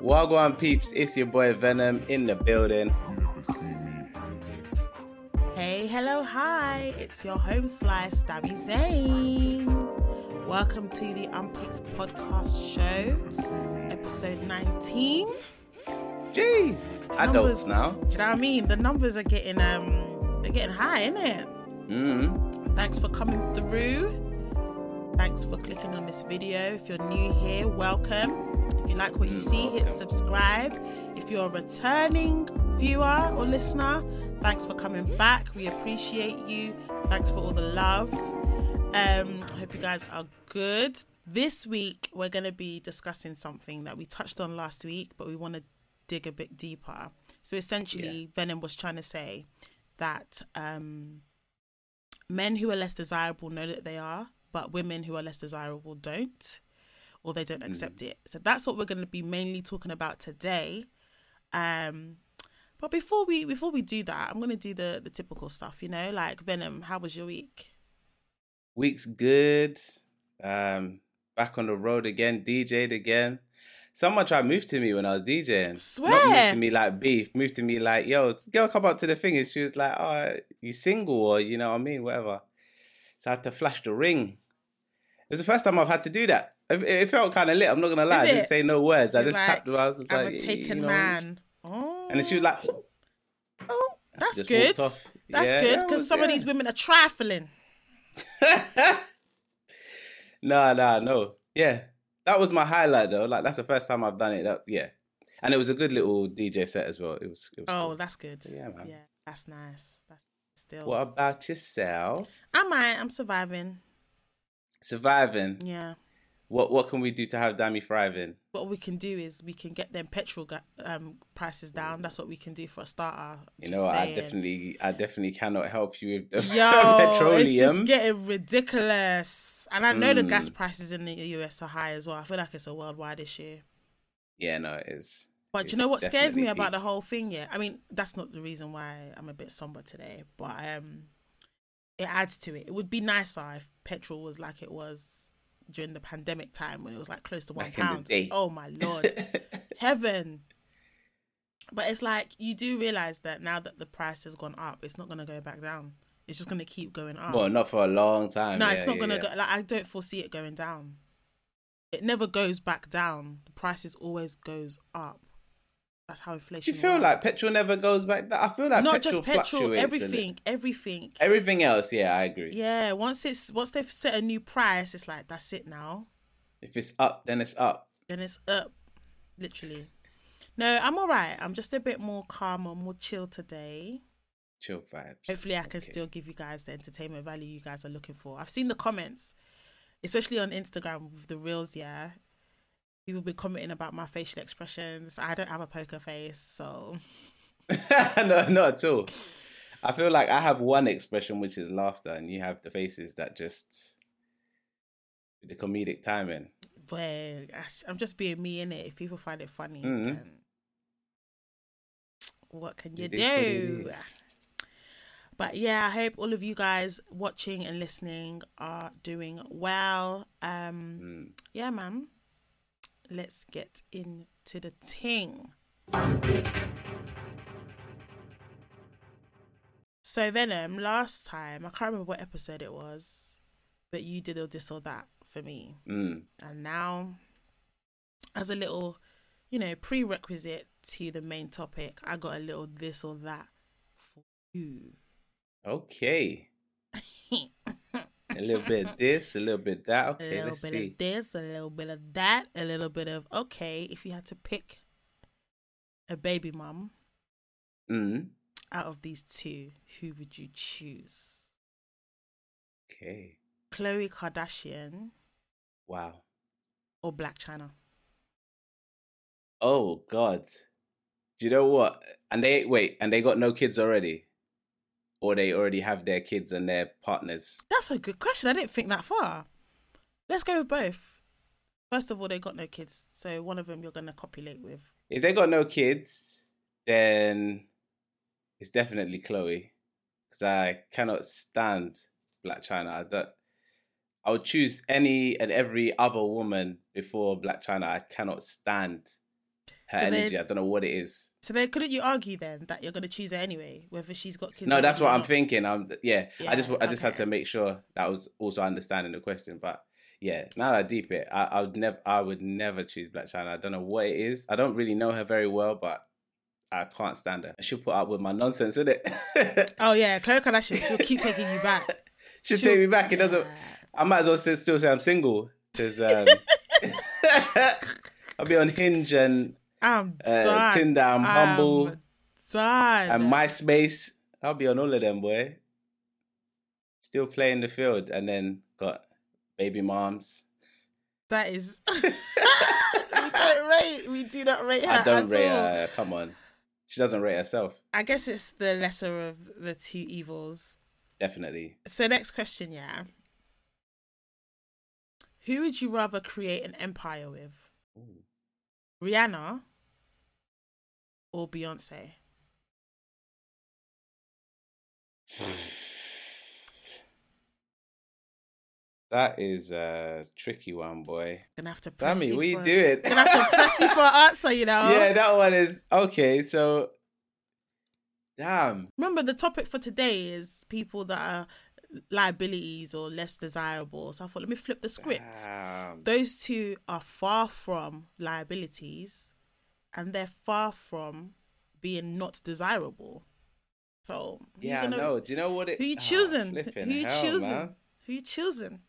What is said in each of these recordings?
Wagwan peeps, it's your boy Venom in the building. Hey, hello, hi. It's your home slice, Dami Zain. Welcome to the Unpicked Podcast Show, episode 19. Jeez, adults Numbers- now. Do you know what I mean? The numbers are getting um they're getting high, isn't it? Mm. Thanks for coming through. Thanks for clicking on this video. If you're new here, welcome. If you like what you see, hit subscribe. If you're a returning viewer or listener, thanks for coming back. We appreciate you. Thanks for all the love. Um, I hope you guys are good. This week we're going to be discussing something that we touched on last week, but we want to dig a bit deeper. So essentially, Venom was trying to say that um, men who are less desirable know that they are, but women who are less desirable don't, or they don't accept it. So that's what we're going to be mainly talking about today. Um, but before we before we do that, I'm going to do the the typical stuff. You know, like Venom. How was your week? Week's good. Um, back on the road again, DJ'd again. Someone tried to move to me when I was DJing. Not move Swear. to me like beef. Move to me like, yo, girl, come up to the thing. And she was like, oh, you single or you know what I mean, whatever. So I had to flash the ring. It was the first time I've had to do that. It, it felt kind of lit. I'm not gonna lie. I didn't it? say no words. I just like, tapped. I was I'm like, a you taken know. man. Oh, And then she was like, oh, oh that's good. That's Yeah, good because some of these women are trifling. no, no, no. Yeah, that was my highlight though. Like that's the first time I've done it. That yeah, and it was a good little DJ set as well. It was. It was Oh, cool. that's good. Yeah, man. Yeah, that's nice. That's still. What about yourself? I might. I'm surviving. Surviving. Yeah. What What can we do to have Dami thriving? What we can do is we can get them petrol ga- um, prices down. That's what we can do for a starter. You know, I definitely, I definitely cannot help you with the Yo, it's just getting ridiculous. And I know the gas Mm. prices in the US are high as well. I feel like it's a worldwide issue. yeah, no, it is. But It's you know what scares me about the whole thing? Yeah, I mean that's not the reason why I'm a bit somber today, but um, it adds to it. It would be nicer if petrol was like it was during the pandemic time when it was like close to one Back pound. Oh my lord, heaven! But it's like you do realize that now that the price has gone up, it's not gonna go back down. It's just gonna keep going up. well, not for a long time. no, yeah, it's not yeah, gonna yeah. go. Like I don't foresee it going down. It never goes back down. The prices always goes up. That's how inflation. you feel works. like petrol never goes back? I feel like not petrol just petrol, everything, everything. Everything else, yeah, I agree. Yeah, once it's once they've set a new price, it's like that's it now. If it's up, then it's up. Then it's up, literally. No, I'm all right. I'm just a bit more calm or more chill today. Chill vibes. Hopefully, I can Okay. still give you guys the entertainment value you guys are looking for. I've seen the comments, especially on Instagram with the reels. Yeah, people be commenting about my facial expressions. I don't have a poker face, so no, not at all. I feel like I have one expression which is laughter, and you have the faces that just the comedic timing. but I'm just being me in it. If people find it funny, Mhm. then what can you It is what it do? But yeah, I hope all of you guys watching and listening are doing well. Um, Mm. yeah, man. Let's get into the ting. So Venom, last time I can't remember what episode it was, but you did all this or that for me, Mm. and now, as a little, you know, prerequisite to the main topic, I got a little this or that for you. Okay. A little bit of this, a little bit of that. a Okay, little let's bit see. of this, a little bit of that, a little bit of okay. If you had to pick a baby mom Mm. out of these two, who would you choose? Okay. Khloe Kardashian Wow. or Blac Chyna? Oh God. Do you know what? And they wait, and they got no kids already, or they already have their kids and their partners. That's a good question. I didn't think that far. Let's go with both. First of all, they got no kids, so one of them you're gonna copulate with. If they got no kids, then it's definitely Khloe, because I cannot stand Blac Chyna. I don't, I would choose any and every other woman before Blac Chyna. I cannot stand her So energy. I don't know what it is. So then, couldn't you argue then that you're gonna choose her anyway, whether she's got kids? No, that's what not? I'm thinking. I'm yeah. I just I just had to make sure that was also understanding the question. But yeah, now that I deep it, I, I would never I would never choose Blac Chyna. I don't know what it is. I don't really know her very well, but I can't stand her. She'll put up with my nonsense, is it? Oh yeah, Khloe Kardashian. She'll keep taking you back. She'll She'll- take me back. It doesn't. I might as well still still say I'm single because um, I'll be on Hinge and I'm uh, done. Tinder and Bumble I'm humble. done. and MySpace. I'll be on all of them, boy. Still playing the field, and then got baby moms. That is. we don't rate. We do not rate her I don't at rate all. her. Come on, she doesn't rate herself. I guess it's the lesser of the two evils. Definitely. So next question, yeah. Who would you rather create an empire with? Rihanna or Beyonce? That is a tricky one, boy. Gonna have to press Dami, you what you for- doing? Gonna have to press you for an answer, you know. Yeah, that one is okay. So, damn. Remember, the topic for today is people that are liabilities or less desirable. So I thought, let me flip the script. Damn. Those two are far from liabilities, and they're far from being not desirable. So Yeah, I gonna- know. Do you know what it? Who you Ah, choosing? flipping who you hell, choosing? Man. Who you choosing?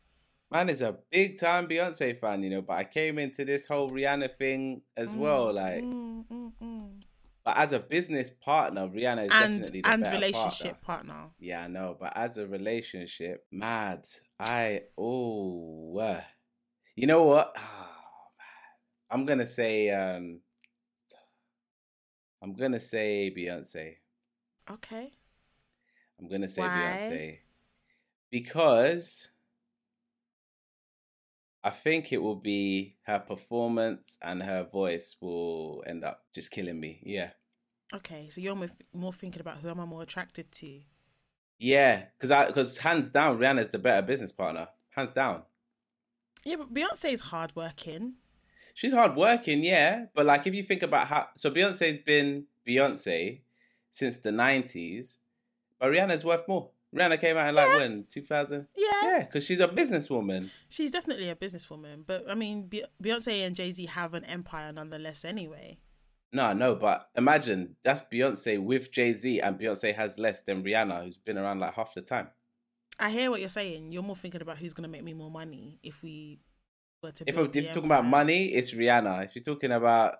man is a big time Beyonce fan, you know. But I came into this whole Rihanna thing as well, Mm, like. mm, mm, mm. But as a business partner, Rihanna is and definitely the and better relationship partner. partner. Yeah, I know. But as a relationship, mad. I oh, uh, you know what? Oh, man. I'm gonna say um, I'm gonna say Beyonce. Okay. I'm gonna say Why? Beyonce because I think it will be her performance and her voice will end up just killing me. Yeah, Okay. So you're more, thinking about who am I more attracted to? yeah, because I because hands down, Rihanna's the better business partner. Hands down, Yeah, but Beyonce is hardworking. She's hardworking. Yeah, but like if you think about how so Beyonce's been Beyonce since the '90s, but Rihanna's worth more. Rihanna came out in like Yeah. when 2000. Yeah. Yeah, because she's a businesswoman. She's definitely a businesswoman, but I mean, Beyonce and Jay Z have an empire nonetheless. Anyway, No, no, but imagine that's Beyonce with Jay Z, and Beyonce has less than Rihanna, who's been around like half the time. I hear what you're saying. You're more thinking about who's gonna make me more money if we to. If, if you're talking about money, it's Rihanna. If you're talking about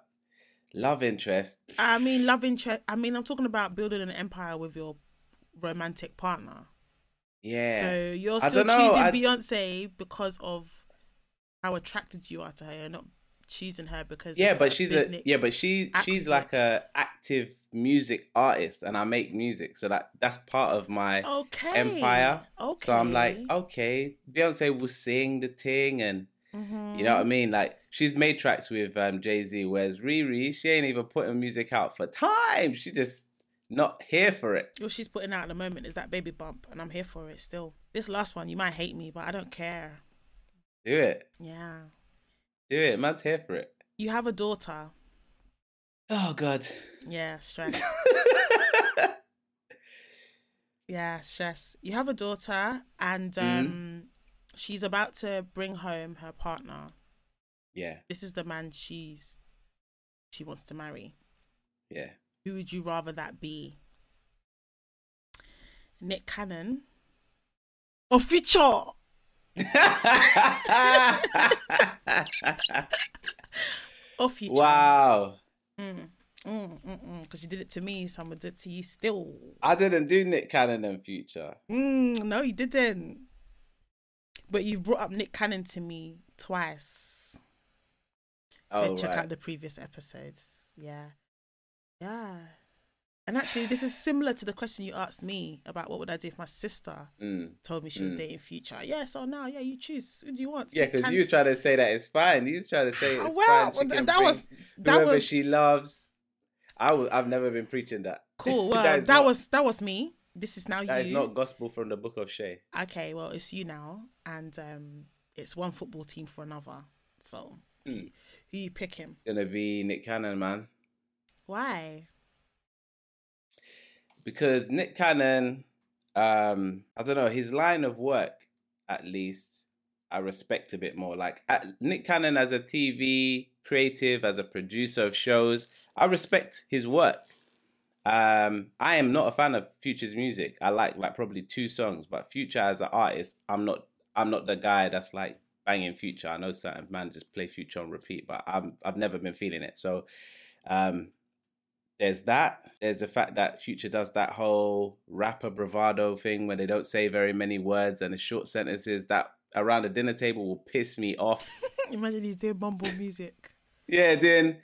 love interest, I mean, love interest. I mean, I'm talking about building an empire with your romantic partner. yeah, So you're still choosing I- Beyonce because of how attracted you are to her. You're not choosing her because yeah, of but she's a yeah, but she she's like a active music artist, and I make music, so that that's part of my. okay empire. Okay, So I'm like, okay, Beyonce will sing the thing, and you know what I mean. Like she's made tracks with um, Jay Z, whereas Riri, she ain't even putting music out for time. She just not here for it. What she's putting out at the moment is that baby bump, and I'm here for it still. This last one, you might hate me, but I don't care. Do it. Yeah. Do it. Man's here for it. You have a daughter. Oh God. Yeah, stress. yeah, stress. You have a daughter, and Mhm. um, she's about to bring home her partner. yeah, This is the man she's she wants to marry. yeah. Who would you rather that be? Nick Cannon or Future? Or Future? wow. Mm, mm, mm, mm. Because you did it to me, so I'm gonna do it to you still. I didn't do Nick Cannon and Future. Mm, no, you didn't. But you've brought up Nick Cannon to me twice. Oh, check right. out the previous episodes. Yeah. Yeah. And actually, this is similar to the question you asked me about what would I do if my sister Mm. told me she was Mm. dating Future. Yeah, so now, yeah, you choose. Who do you want? Yeah, because you was trying to say that it's fine. You was trying to say Ah, it's well, fine. She that was that whoever was she loves. I w- I've never been preaching that. cool. Well, That that was that was me. This is now That you. is not gospel from the book of Shay. Okay, well, it's you now, and um, it's one football team for another. So, Hmm. who, who you him? Gonna be Nick Cannon, man. Why? because Nick Cannon, um, I don't know, his line of work, at least, I respect a bit more. Like at, Nick Cannon as a TV creative, as a producer of shows, I respect his work. Um, I am not a fan of Future's music. I like like probably two songs, but Future as an artist, I'm not. I'm not the guy that's like banging Future. I know certain man just play Future on repeat, but I'm I've never been feeling it. So, um, there's that. There's the fact that Future does that whole rapper bravado thing where they don't say very many words and the short sentences that around the dinner table will piss me off. Imagine he's doing mumble music. yeah, then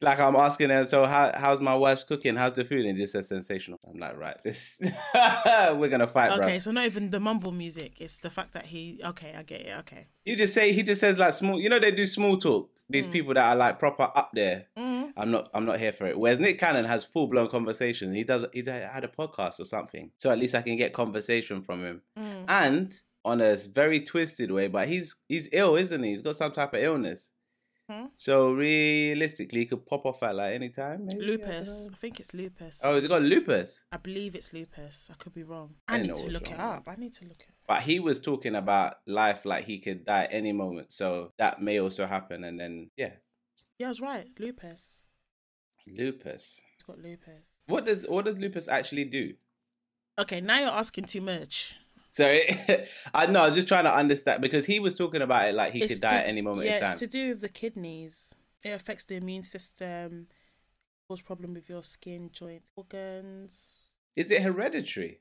like I'm asking them, so how how's my wife's cooking? How's the food? And just says sensational. I'm like, right, this we're gonna fight, bro. Okay, so not even the mumble music. It's the fact that he. Okay, I get it. Okay. You just say he just says like small. You know they do small talk. These Mm. people that are like proper up there. Mm. I'm not. I'm not here for it. Whereas Nick Cannon has full blown conversation. He does. He had a podcast or something, so at least I can get conversation from him. Mm. And on a very twisted way, but he's he's ill, isn't he? He's got some type of illness. Hmm. So realistically, he could pop off at like any time. Maybe? Lupus. know. I think it's lupus. Oh, he's got lupus. I believe it's lupus. I could be wrong. I I need to look it wrong, man. up. I need to look it. Up. But he was talking about life like he could die any moment. So that may also happen. And then yeah, Yeah, I was right. Lupus. lupus. It's got lupus. What does what does lupus actually do? Okay, now you're asking too much. Sorry, I know. I was just trying to understand because he was talking about it like he It's could die to- at any moment yeah, in time. it's to do with the kidneys. It affects the immune system. Cause problem with your skin, joints, organs. Is it hereditary?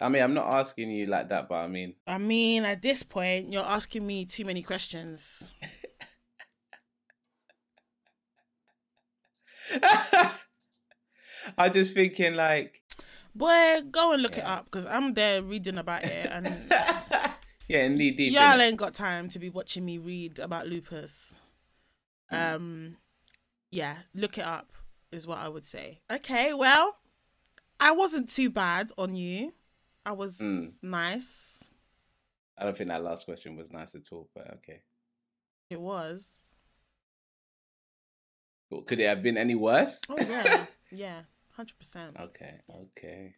I mean, I'm not asking you like that, but I mean, I mean, at this point, you're asking me too many questions. I'm just thinking like, Boy, go and look it up because I'm there reading about it, and yeah, and knee deep. y'all ain't got time to be watching me read about lupus. Um, yeah, look it up is what I would say. Okay, well, I wasn't too bad on you. I was Mm. nice. I don't think that last question was nice at all, but okay. It was. Could it have been any worse? Oh yeah, yeah, hundred percent. okay, okay.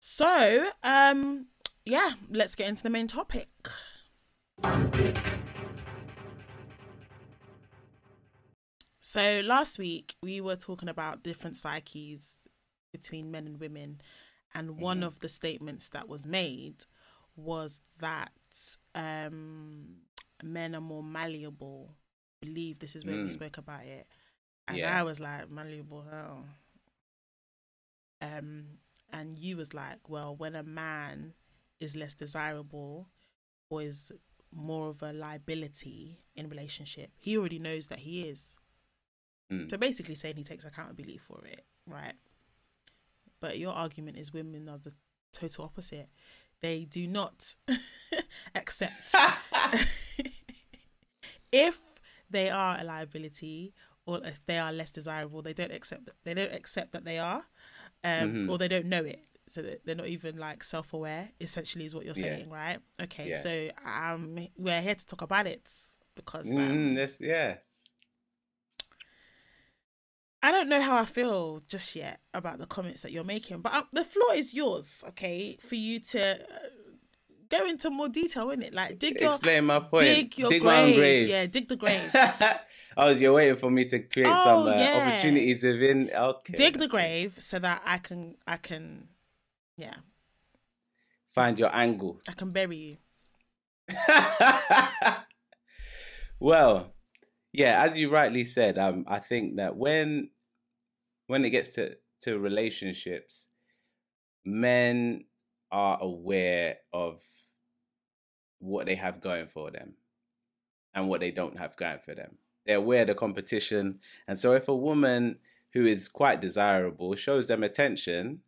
So, um, yeah, let's get into the main topic. So last week we were talking about different psyches between men and women, and one Mhm. of the statements that was made was that um, men are more malleable. I believe this is where we Mm. spoke about it, and Yeah. I was like malleable hell. Um, and you was like, well, when a man is less desirable or is more of a liability in relationship, he already knows that he is. Mm. So basically saying he takes accountability for it, right? But your argument is women are the total opposite. They do not accept if they are a liability or if they are less desirable, they don't accept that they don't accept that they are, um, Mhm. or they don't know it. So that they're not even like self-aware. Essentially, is what you're Yeah. saying, right? Okay, Yeah. so um, we're here to talk about it because um, Mm, yes, yes. I don't know how I feel just yet about the comments that you're making, but um, the floor is yours, okay, for you to uh, go into more detail in it. Like dig your Explain my point. dig your my grave. grave. Yeah, dig the grave. oh, you're waiting for me to create Oh, some uh, yeah. opportunities within. Okay. dig the grave so that I can I can yeah, Find your angle. I can bury you. well, yeah, as you rightly said, um, I think that when when it gets to to relationships, men are aware of what they have going for them and what they don't have going for them. They're aware of the competition, and so if a woman who is quite desirable shows them attention,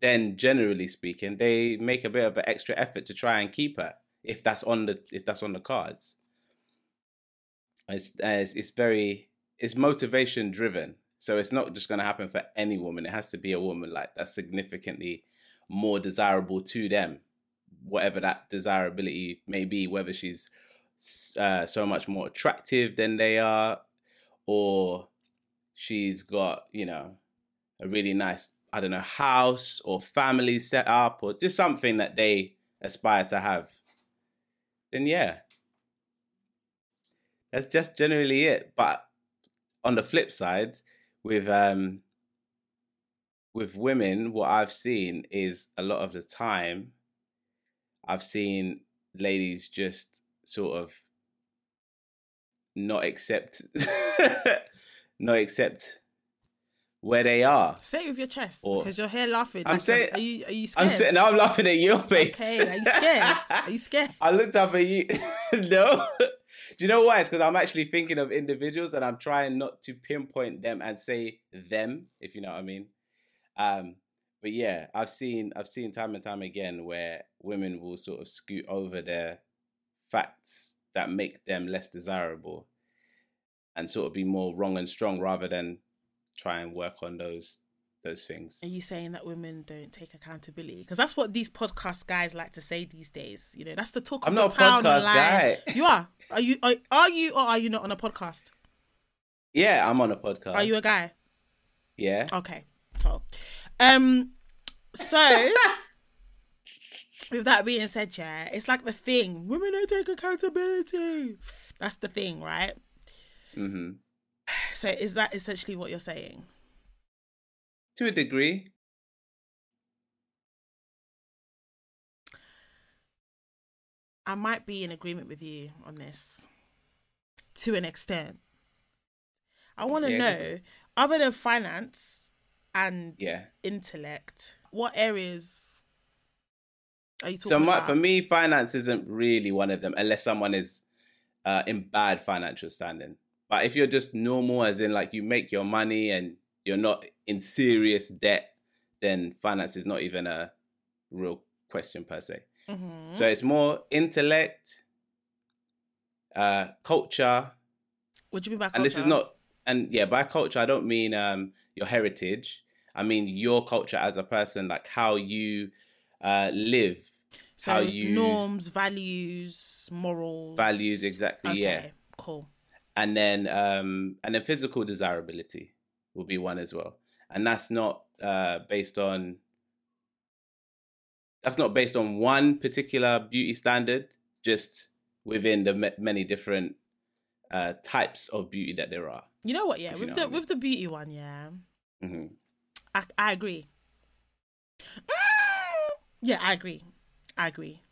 then generally speaking, they make a bit of an extra effort to try and keep her if that's on the if that's on the cards. It's it's, it's very it's motivation driven, so it's not just going to happen for any woman. It has to be a woman like that's significantly more desirable to them, whatever that desirability may be, whether she's uh, so much more attractive than they are, or she's got, you know, a really nice, I don't know, house or family set up or just something that they aspire to have, then yeah. That's just generally it. But on the flip side, with um with women, what I've seen is a lot of the time I've seen ladies just sort of not accept not accept where they are. Say it with your chest because you're here laughing. I'm like, saying, are you are you scared? I'm now I'm laughing at your face. Okay, are you scared? Are you scared? I looked up at you. no. Do you know why? It's because I'm actually thinking of individuals and I'm trying not to pinpoint them and say them, if you know what I mean. Um, but yeah, I've seen I've seen time and time again where women will sort of scoot over their facts that make them less desirable and sort of be more wrong and strong rather than try and work on those those things. Are you saying that women don't take accountability? Because that's what these podcast guys like to say these days. You know, that's the talk. I'm of not the town a podcast guy. You are. Are you? Are, are you or are you not on a podcast? Yeah, I'm on a podcast. Are you a guy? Yeah. Okay. So, um, so with that being said, yeah, it's like the thing. Women don't take accountability. That's the thing, right? Mm-hmm. So is that essentially what you're saying? To a degree. I might be in agreement with you on this to an extent. I want to Yeah, know, other than finance and Yeah. intellect, what areas are you talking about? So my, about? for me, finance isn't really one of them, unless someone is uh, in bad financial standing. But if you're just normal, as in like you make your money and you're not in serious debt, then finance is not even a real question per se. Mhm. So it's more intellect, uh, culture, what do you mean by and this is not. And yeah, by culture, I don't mean um, your heritage. I mean your culture as a person, like how you uh, live, so how you norms, values, morals, values exactly Okay, yeah cool. and then um and then physical desirability will be one as well and that's not uh based on that's not based on one particular beauty standard just within the ma- many different uh types of beauty that there are You know what? Yeah, with the I mean. with the beauty one, yeah, hmm I I agree. Yeah, I agree. I agree.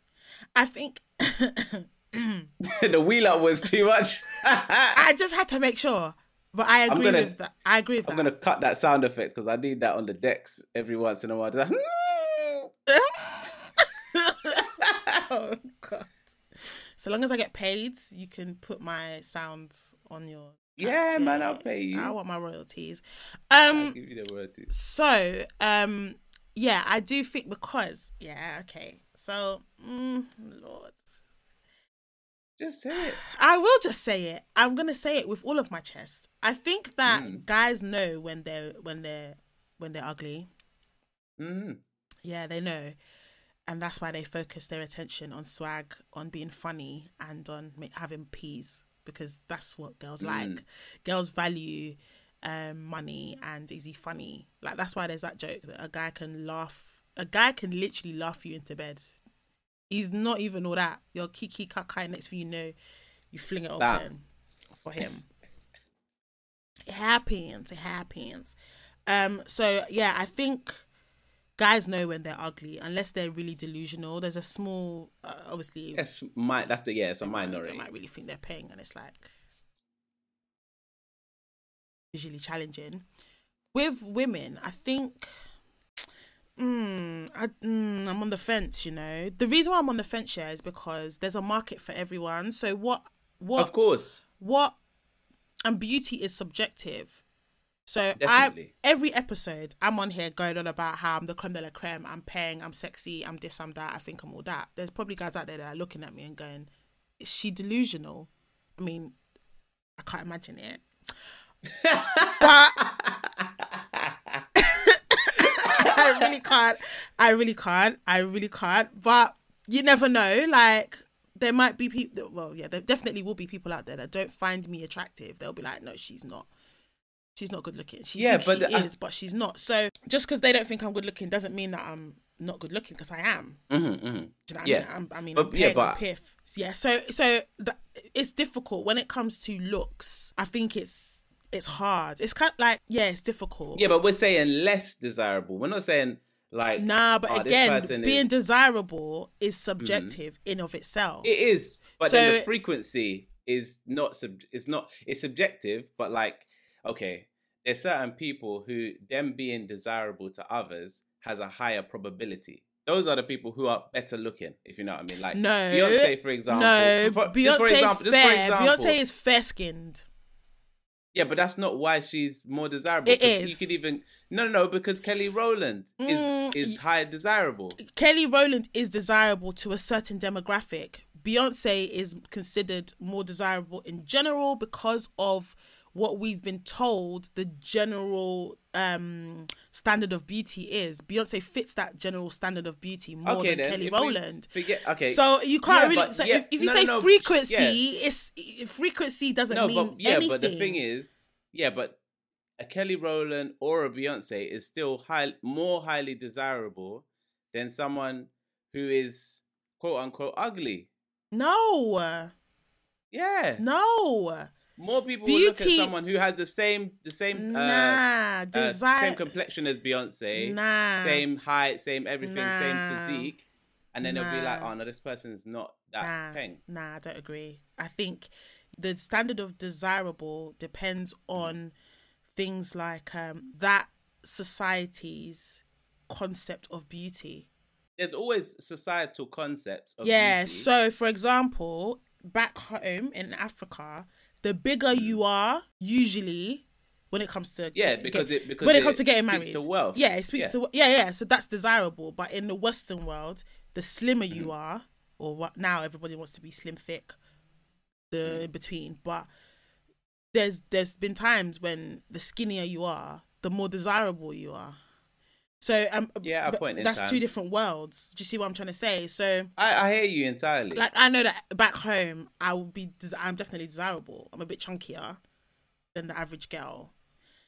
I think the wheel up was too much I just had to make sure, but I agree gonna- with that. I agree with i'm that. gonna cut that sound effect because i need that on the decks every once in a while like, oh god. So long as I get paid, you can put my sound on your. Yeah man i'll pay you I want my royalties. i'll Um. give you the royalties So, um, yeah, I do think because yeah, okay. So, mm, Lord, just say it I will just say it. I'm gonna say it with all of my chest. I think that Mm. guys know when they're when they're when they're ugly. hmm Yeah, they know. And that's why they focus their attention on swag, on being funny, and on having peas because that's what girls like. Girls value um, money and is he funny? Like that's why there's that joke that a guy can laugh. A guy can literally laugh you into bed. He's not even all that. You're kiki kakai. Next thing you know, you fling it open for him. it happens. It happens. Um. So yeah, I think guys know when they're ugly unless they're really delusional. There's a small, uh, obviously, Yes, my that's the yeah, it's a they minority. might really think they're paying, and it's like visually challenging. With women, I think. Mm, I, mm, I'm on the fence, you know. The reason why I'm on the fence here is because there's a market for everyone. So what, what, Of course, what, and beauty is subjective. So Definitely. I every episode I'm on here going on about how I'm the creme de la creme, I'm paying, I'm sexy, I'm this, I'm that, I think I'm all that. There's probably guys out there that are looking at me and going, Is she delusional? I mean, I can't imagine it. but I really can't. I really can't. I really can't. But you never know. Like there might be people. Well, yeah, there definitely will be people out there that don't find me attractive. They'll be like, no, she's not. She's not good looking. She Yeah, thinks but she I- is, but she's not. So just because they don't think I'm good looking doesn't mean that I'm not good looking because I am. hmm hmm Do you know Yeah. I mean? I'm, I mean, But- I'm yeah, but- piff. Yeah. So, so it's difficult when it comes to looks. I think it's it's hard. It's kind of like yeah, it's difficult. Yeah, but we're saying less desirable. We're not saying like Nah, but oh, again, being is- Mm-hmm. desirable is subjective in of itself. It is, but then the frequency is not sub. It's not. It's subjective, but like, okay, there's certain people who them being desirable to others has a higher probability. Those are the people who are better looking, if you know what I mean. Like No. Beyonce, for example. no, For- Beyonce for is example- for fair. example. Beyonce is fair skinned. Yeah, but that's not why she's more desirable. It is. You could even no, no, because Kelly Rowland is Mm, is higher desirable. Kelly Rowland is desirable to a certain demographic. Beyonce is considered more desirable in general because of what we've been told the general um standard of beauty is. Beyonce fits that general standard of beauty more Okay, than then Kelly if Rowland. forget- okay, So you can't Yeah, really so yeah, if, if you no, say no, frequency, yeah. it's frequency doesn't no, mean but yeah, anything. but the thing is, yeah, but a Kelly Rowland or a Beyonce is still high, more highly desirable than someone who is quote unquote ugly. no, Yeah, no, more people will look at someone who has the same the same uh, nah, uh, desire, same complexion as Beyonce, nah, same height, same everything, Nah. same physique, and then they'll be like, "Oh no, this person's not that nah, peng." Nah, I don't agree. I think the standard of desirable depends on things like um, that society's concept of beauty. There's always societal concepts. Of yeah. beauty. So, for example, back home in Africa, the bigger you are, usually when it comes to yeah, get- because it because when it comes to getting married, to wealth. Yeah, it speaks Yeah. to yeah, yeah. So that's desirable. But in the Western world, the slimmer you Mm-hmm. are, or what now everybody wants to be slim thick, the Mm. in between. But there's there's been times when the skinnier you are, the more desirable you are. So um, Yeah, at a point in that's two different worlds. Do you see what I'm trying to say? So I, I hear you entirely. like I know that back home I will be des- I'm definitely desirable. I'm a bit chunkier than the average girl.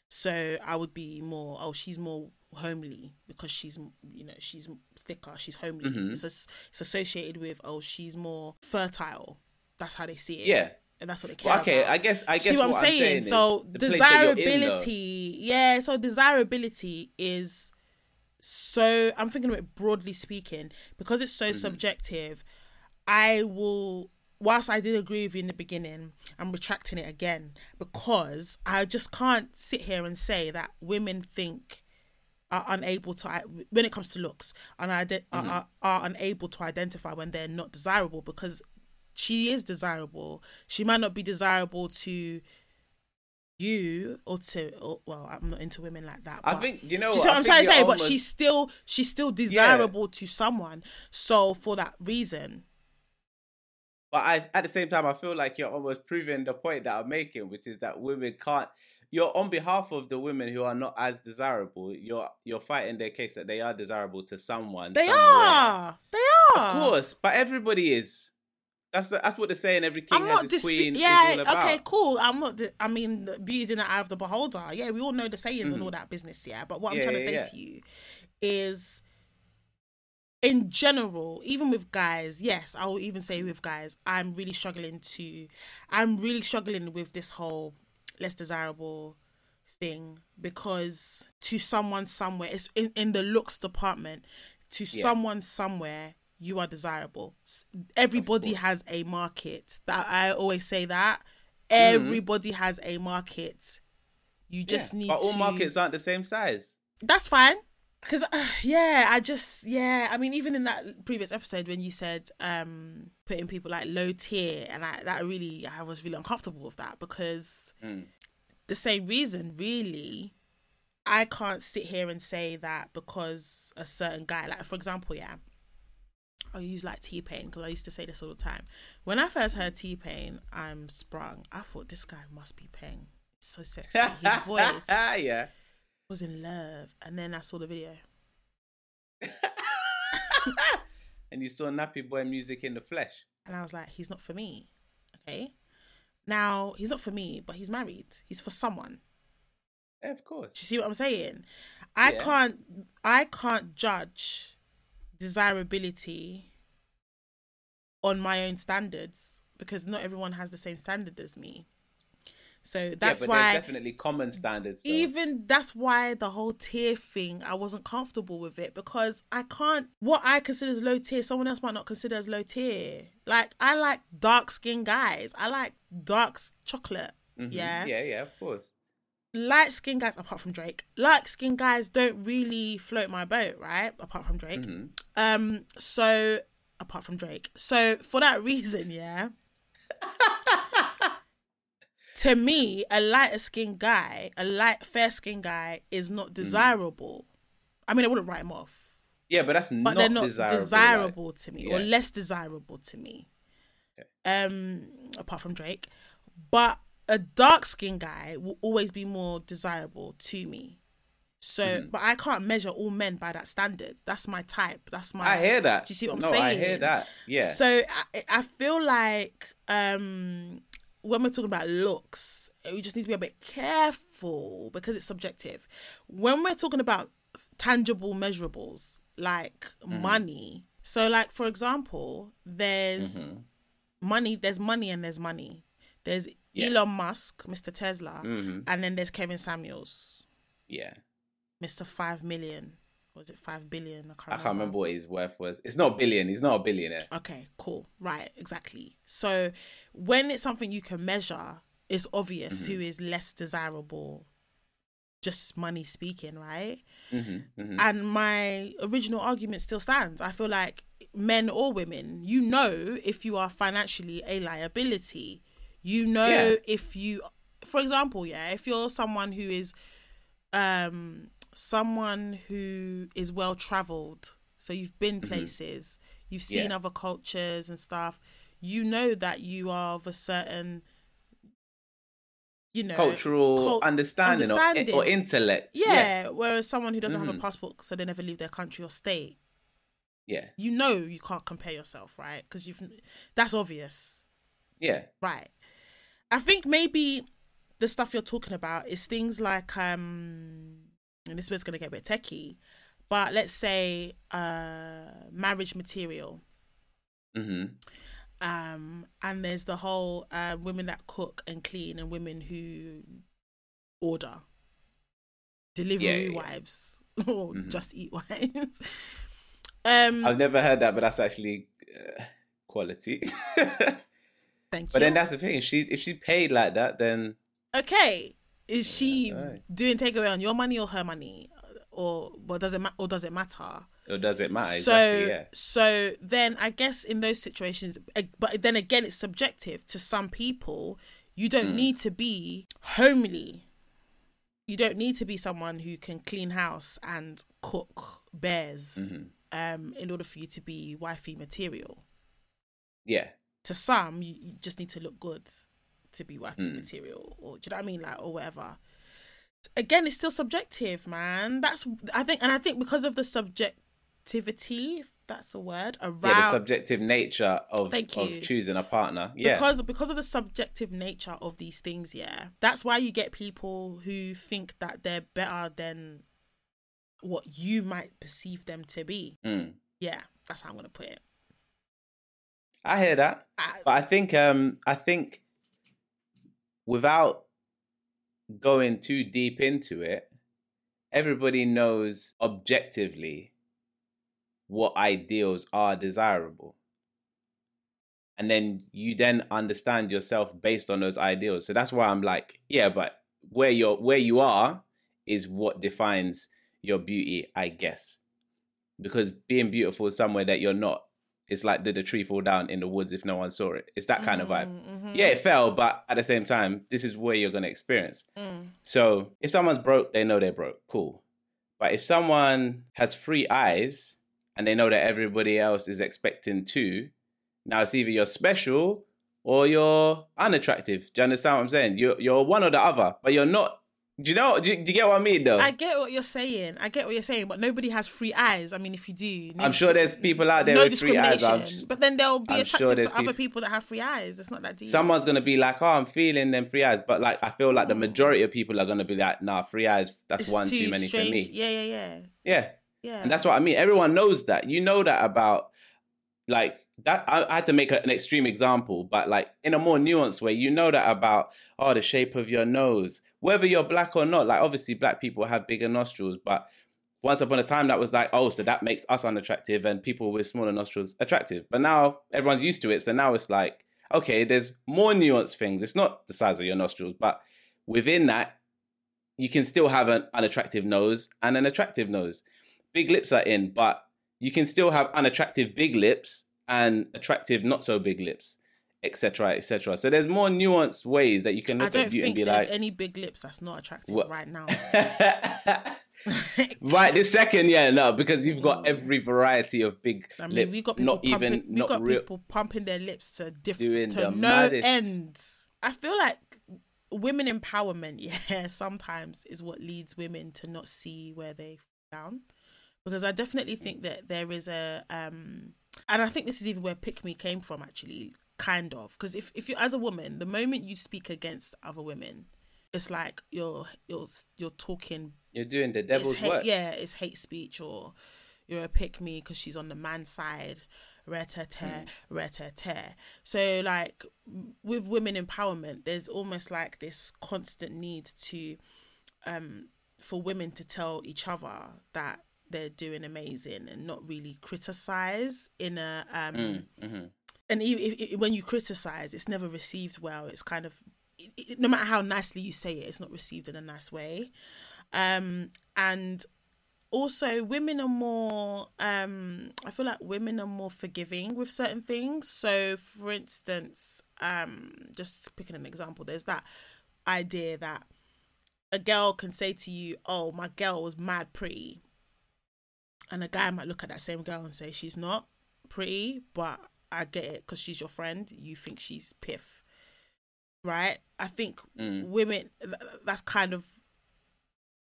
So I would be more oh she's more homely because she's you know she's thicker, she's homely. Mhm. It's as- it's associated with oh she's more fertile. That's how they see it. yeah. And that's what they care Well, okay, about. I guess I guess See what, I'm saying? is so the place that you're in, desirability, yeah. So desirability is so. I'm thinking of it broadly speaking because it's so Mm-hmm. subjective. I will. Whilst I did agree with you in the beginning, I'm retracting it again because I just can't sit here and say that women think are unable to when it comes to looks and are, Mm-hmm. are, are unable to identify when they're not desirable because she is desirable. She might not be desirable to you or to or, well, I'm not into women like that. I think you know. you what? what I'm trying to say? But she's still she's still desirable to someone. So for that reason, But I, at the same time, I feel like you're almost proving the point that I'm making, which is that women can't. You're on behalf of the women who are not as desirable. You're you're fighting their case that they are desirable to someone. they somewhere. are. They are Of course, but everybody is. That's the, that's what they're saying. Every king I'm has not his dis- queen. Yeah, okay, cool. I'm not. I mean, the beauty's in the eye of the beholder. Yeah, we all know the sayings and Mhm. all that business. Yeah, but what I'm Yeah, trying to say yeah. to you is, in general, even with guys, yes, I will even say with guys, I'm really struggling to. I'm really struggling with this whole less desirable thing because to someone somewhere, it's in, in the looks department. To Yeah. someone somewhere, you are desirable. Everybody has a market. That I always say that. Mm-hmm. Everybody has a market. You just Yeah, need But all to. markets aren't the same size. That's fine. Because uh, yeah, I just yeah. I mean, even in that previous episode when you said um putting people like low tier, and I that really I was really uncomfortable with that because Mm. the same reason really. I can't sit here and say that because a certain guy, like for example, yeah, I'll use like T Pain because I used to say this all the time. When I first heard T Pain, I'm sprung. I thought this guy must be Pain. It's so sexy. His voice yeah. was in love, and then I saw the video. and you saw Nappy Boy music in the flesh. And I was like, he's not for me. Okay. Now, he's not for me, but he's married. He's for someone. Yeah, of Do course. you see what I'm saying? I Yeah. can't I can't judge desirability on my own standards because not everyone has the same standard as me. So that's yeah, but why definitely common standards. Even that's why the whole tier thing I wasn't comfortable with it because I can't what I consider as low tier someone else might not consider as low tier like I like dark skinned guys I like dark chocolate Mhm. yeah Yeah, yeah, of course. Light skinned guys apart from Drake light skinned guys don't really float my boat right apart from Drake Mhm. um so apart from Drake so for that reason yeah to me, a lighter skinned guy, a light fair skinned guy is not desirable. I mean, I wouldn't write him off, Yeah, but that's but not they're not desirable. desirable, like- to me or less desirable to me. Okay. Um, apart from Drake, but a dark skinned guy will always be more desirable to me. So, Mm-hmm. but I can't measure all men by that standard. That's my type. That's my. I hear that. Do you see what I'm no, saying? I hear that. Yeah. So I, I feel like um when we're talking about looks, we just need to be a bit careful because it's subjective. When we're talking about tangible measurables like Mm-hmm. money, so like for example, there's Mhm. money, there's money and there's money. There's Yeah. Elon Musk, Mr. Tesla, Mhm. and then there's Kevin Samuels, Yeah. Mr. Five Million. Was it five billion? I can't, I can't remember what his worth was. It's not a billion. He's not a billionaire. Okay, cool. Right, exactly. So when it's something you can measure, it's obvious Mm-hmm. who is less desirable, just money speaking, right? hmm hmm And my original argument still stands. I feel like men or women, you know if you are financially a liability. You know Yeah. if you for example, yeah, if you're someone who is um someone who is well traveled, so you've been places, you've seen Mm-hmm. Yeah. other cultures and stuff, you know that you are of a certain you know Cultural cult- understanding, Or, understanding. or intellect. yeah, whereas someone who doesn't have a Mhm. passport, so they never leave their country or state, Yeah. you know you can't compare yourself, right? Because you've that's obvious, Yeah. right? I think maybe the stuff you're talking about is things like um, and this was gonna get a bit techie, but let's say uh, marriage material, hmm um, and there's the whole uh, women that cook and clean and women who order delivery Yeah, yeah, yeah. wives or Mhm. just eat wives. um, I've never heard that, but that's actually uh, quality. but thank you. then that's the thing. If she if she paid like that, then okay. Is she doing takeaway on your money or her money, or what does it ma- or does it matter? or does it matter? so exactly. Yeah. so then I guess in those situations, but then again, it's subjective to some people. You don't Mm. need to be homely. You don't need to be someone who can clean house and cook bears Mhm. um, in order for you to be wifey material. Yeah. To some, you, you just need to look good to be wifey Mm. material, or do you know what I mean, like or whatever. Again, it's still subjective, man. That's I think, and I think because of the subjectivity, if that's a word, around Yeah. The subjective nature of of choosing a partner. Yeah. because because of the subjective nature of these things yeah that's why you get people who think that they're better than what you might perceive them to be Mm. yeah that's how i'm gonna put it I hear that. I, But I think um I think without going too deep into it, everybody knows objectively what ideals are desirable. And then you then understand yourself based on those ideals. So that's why I'm like, yeah, but where you're where you are is what defines your beauty, I guess. Because being beautiful is somewhere that you're not. It's like did the tree fall down in the woods if no one saw it? It's that kind of vibe. Mm, mhm. Yeah, it fell, but at the same time, this is where you're gonna experience. Mm, So if someone's broke, they know they're broke. Cool. But if someone has three eyes and they know that everybody else is expecting two, now it's either you're special or you're unattractive. Do you understand what I'm saying? You're you're one or the other, but you're not Do you know? Do you, do you get what I mean, though? I get what you're saying. I get what you're saying, but nobody has free eyes. I mean, if you do, no, I'm sure there's people out there no with free eyes. Discrimination. But then they'll be I'm attracted sure to other people that have free eyes. It's not that deep. someone's gonna be like, "Oh, I'm feeling them free eyes," but like, I feel like the Mm. majority of people are gonna be like, "Nah, free eyes. That's It's one too many strange. for me." Yeah, yeah, yeah, Yeah, yeah. and that's what I mean. Everyone knows that. You know that about like that. I, I had to make an extreme example, but like in a more nuanced way, you know that about oh the shape of your nose, whether you're black or not. Like obviously, black people have bigger nostrils, but once upon a time that was like oh so that makes us unattractive and people with smaller nostrils attractive. But now everyone's used to it, so now it's like okay, there's more nuanced things. It's not the size of your nostrils, but within that, you can still have an unattractive nose and an attractive nose. Big lips are in, but you can still have unattractive big lips and attractive not so big lips, etc., etc. So there's more nuanced ways that you can look at beauty and be like, any big lips that's not attractive What? right now. right this second, yeah, no, because you've got Mm. every variety of big I mean, lip, we got people not pumping, even we not got real. people pumping their lips to different to no maddest. end. I feel like women empowerment, yeah, sometimes is what leads women to not see where they down. Because I definitely think that there is a um and I think this is even where pick me came from actually, kind of. Because if, if you're as a woman, the moment you speak against other women, it's like you're you're you're talking You're doing the devil's hate, work. yeah, it's hate speech or you're a pick me because she's on the man's side. Ret-a-te, ret-a-te. So like with women empowerment, there's almost like this constant need to um for women to tell each other that they're doing amazing and not really criticize in a um Mm, mhm. And e- if, when you criticize it's never received well. It's kind of it- no matter how nicely you say it it's not received in a nice way. Um and also women are more um i feel like women are more forgiving with certain things. So for instance um just picking an example there's that idea that a girl can say to you oh my girl was mad pretty. And a guy might look at that same girl and say she's not pretty but i get it because she's your friend you think she's piff right i think Mm. women. That's kind of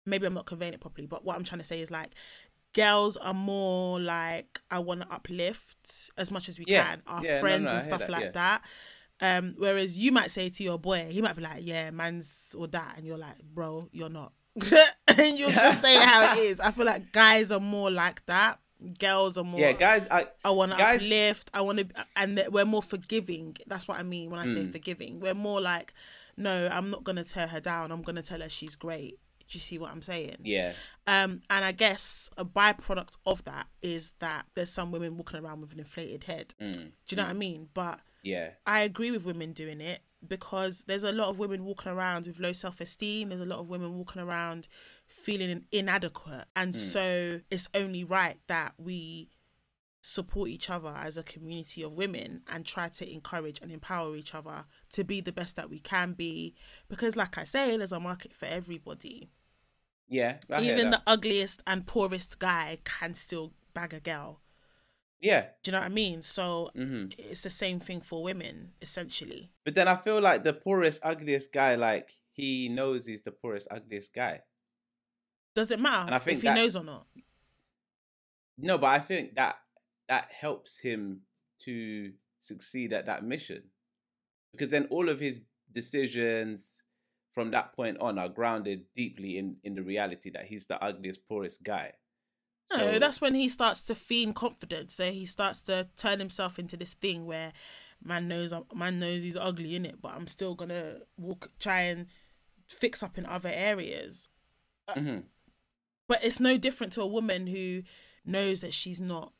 maybe i'm not conveying it properly but what i'm trying to say is like girls are more like i want to uplift as much as we Yeah. can our Yeah, friends no, I and stuff that, like yeah. that um whereas you might say to your boy he might be like yeah man's or that and you're like bro you're not and you'll just say how it is i feel like guys are more like that girls are more Yeah, guys, I I want to Guys- uplift. I want to, and we're more forgiving. That's what I mean when I say Mm. forgiving. We're more like, no, I'm not gonna tear her down. I'm gonna tell her she's great. Do you see what I'm saying? yeah, Um, and I guess a byproduct of that is that there's some women walking around with an inflated head. mm, Do you know what I mean? But yeah, I agree with women doing it because there's a lot of women walking around with low self esteem. There's a lot of women walking around feeling inadequate. And hmm. so it's only right that we support each other as a community of women and try to encourage and empower each other to be the best that we can be. Because, like I say, there's a market for everybody. yeah. I Even the ugliest and poorest guy can still bag a girl. Yeah. Do you know what I mean? So hmm it's the same thing for women, essentially. But then I feel like the poorest, ugliest guy, like he knows he's the poorest, ugliest guy. Does it matter And I think if he that- knows or not? No, but I think that that helps him to succeed at that mission, because then all of his decisions from that point on are grounded deeply in in the reality that he's the ugliest, poorest guy. No, So- that's when he starts to feign confidence. So he starts to turn himself into this thing where man knows man knows he's ugly in it, but I'm still gonna walk try and fix up in other areas. Mhm. But it's no different to a woman who knows that she's not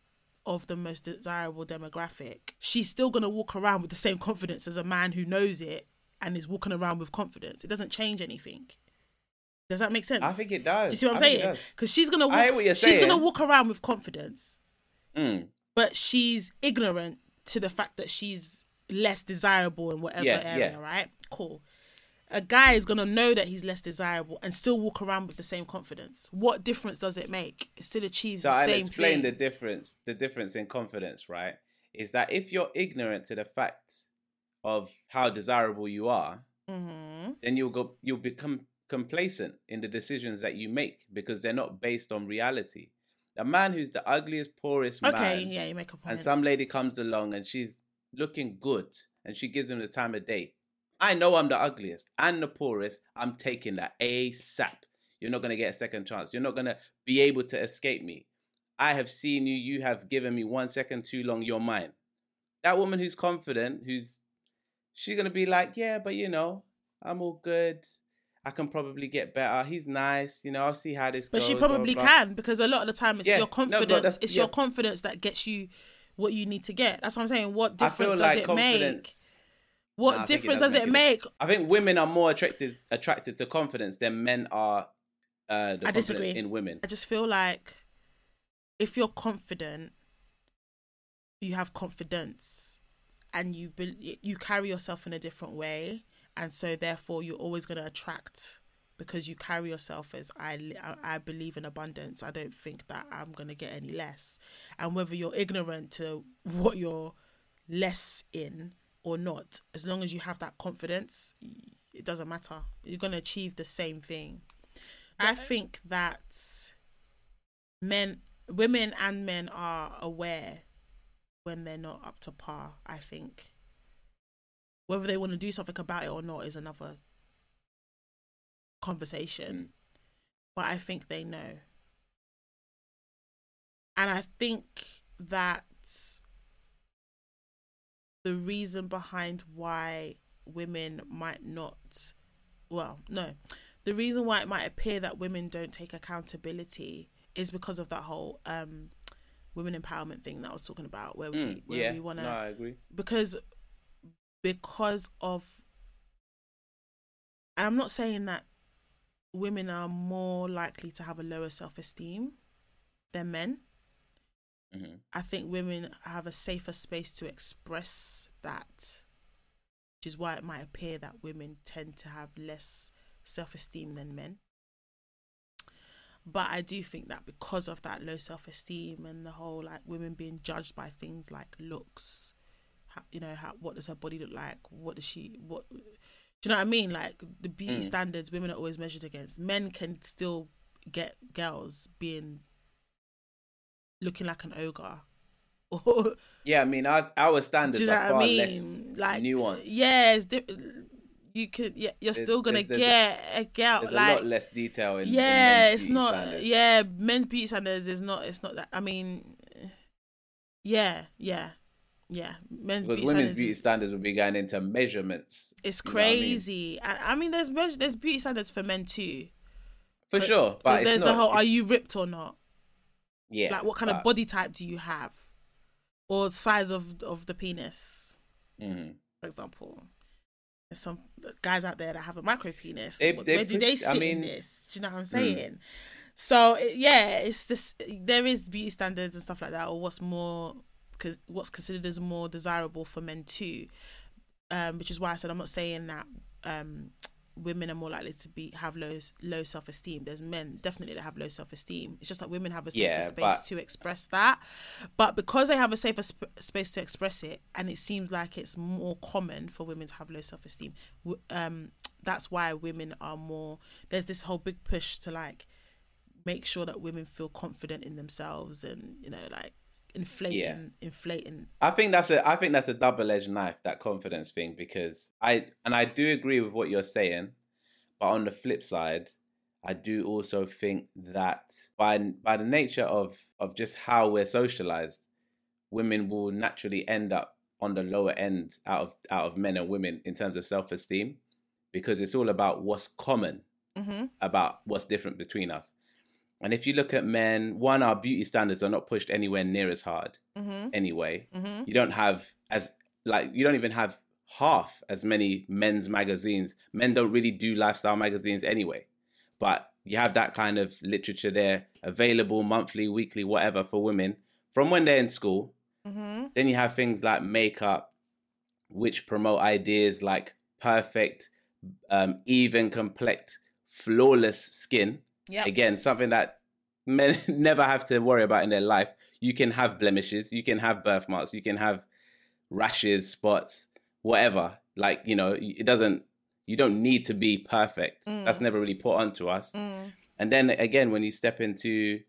of the most desirable demographic. She's still gonna walk around with the same confidence as a man who knows it and is walking around with confidence. It doesn't change anything. Does that make sense? I think it does. Do you see what I'm I saying? Because she's gonna walk, I hear what you're she's gonna walk around with confidence, Mm. but she's ignorant to the fact that she's less desirable in whatever Yeah, area, yeah. right? Cool. A guy is gonna know that he's less desirable and still walk around with the same confidence. What difference does it make? It still achieves So the I'll same explain thing. the difference. The difference in confidence, right, is that if you're ignorant to the fact of how desirable you are, hmm then you'll go. You'll become complacent in the decisions that you make because they're not based on reality. A man who's the ugliest, poorest Okay, man, yeah, you make a point. and some lady comes along and she's looking good and she gives him the time of day. I know I'm the ugliest and the poorest. I'm taking that ASAP. You're not going to get a second chance. You're not going to be able to escape me. I have seen you. You have given me one second too long. You're mine. That woman who's confident, who's she's going to be like, yeah, but you know, I'm all good. I can probably get better. He's nice. You know, I'll see how this goes. but goes. she blah, blah, probably blah." can because a lot of the time it's Yeah, your confidence. that's- it's yeah. your confidence that gets you what you need to get. That's what I'm saying. What difference does like it make? What Nah, think it difference does it make? I think women are more attracted attracted to confidence than men are. Uh, the I confidence disagree. in women. I just feel like if you're confident, you have confidence, and you be, you carry yourself in a different way, and so therefore you're always going to attract because you carry yourself as I, I I believe in abundance. I don't think that I'm going to get any less, and whether you're ignorant to what you're less in or not, as long as you have that confidence, it doesn't matter. You're going to achieve the same thing. I think that men, women, and men are aware when they're not up to par. I think whether they want to do something about it or not is another conversation. Mm. But I think they know, and I think that the reason behind why women might not well no the reason why it might appear that women don't take accountability is because of that whole um women empowerment thing that I was talking about where we Mm, where yeah, we want to no, I agree. because because of and I'm not saying that women are more likely to have a lower self-esteem than men hmm I think women have a safer space to express that, which is why it might appear that women tend to have less self esteem than men. But I do think that because of that low self esteem and the whole like women being judged by things like looks, you know, how what does her body look like? What does she what? Do you know what I mean? Like the beauty Mm. standards women are always measured against. Men can still get girls being looking like an ogre. Or Yeah, I mean, our, our standards you know are far I mean? less like nuanced. Yeah, you could. Yeah, you're There's- still gonna there's- there's get a girl. There's like a lot less detail in. in yeah, men's it's not. standards. Yeah, men's beauty standards is not. It's not that. I mean, yeah, yeah, yeah. Men's Because beauty women's standards. beauty standards would be going into measurements. it's what I mean? crazy. and I mean, there's there's beauty standards for men too. For But- sure, but there's not, the whole: Are you ripped or not? Yeah. like, what kind of body type do you have, or size of of the penis? Mhm. for example. There's some guys out there that have a micro penis. They- they Where do they I sit in mean- this? Do you know what I'm saying? So yeah, it's this. There is beauty standards and stuff like that, or what's more, cause what's considered as more desirable for men too. Um, which is why I said I'm not saying that um, women are more likely to be have low low self esteem. There's men definitely that have low self esteem. It's just that women have a safer Yeah, space but- to express that. But because they have a safer sp- space to express it, and it seems like it's more common for women to have low self esteem, um, that's why women are more. There's this whole big push to like make sure that women feel confident in themselves, and you know, like inflating, inflating. I think that's a I think that's a double edged knife that confidence thing because I and I do agree with what you're saying, but on the flip side, I do also think that by by the nature of of just how we're socialized, women will naturally end up on the lower end out of out of men and women in terms of self esteem, because it's all about what's common Mm-hmm. about what's different between us. And if you look at men, one, our beauty standards are not pushed anywhere near as hard Mm-hmm. anyway. Mm-hmm. You don't have as like you don't even have half as many men's magazines. Men don't really do lifestyle magazines anyway. But you have that kind of literature there available monthly, weekly, whatever for women from when they're in school. Mm-hmm. Then you have things like makeup, which promote ideas like perfect, um, even complex, flawless skin Yeah. again something that men never have to worry about in their life you can have blemishes you can have birthmarks you can have rashes spots whatever like you know it doesn't you don't need to be perfect. That's never really put onto us. Mm. And then again, when you step into,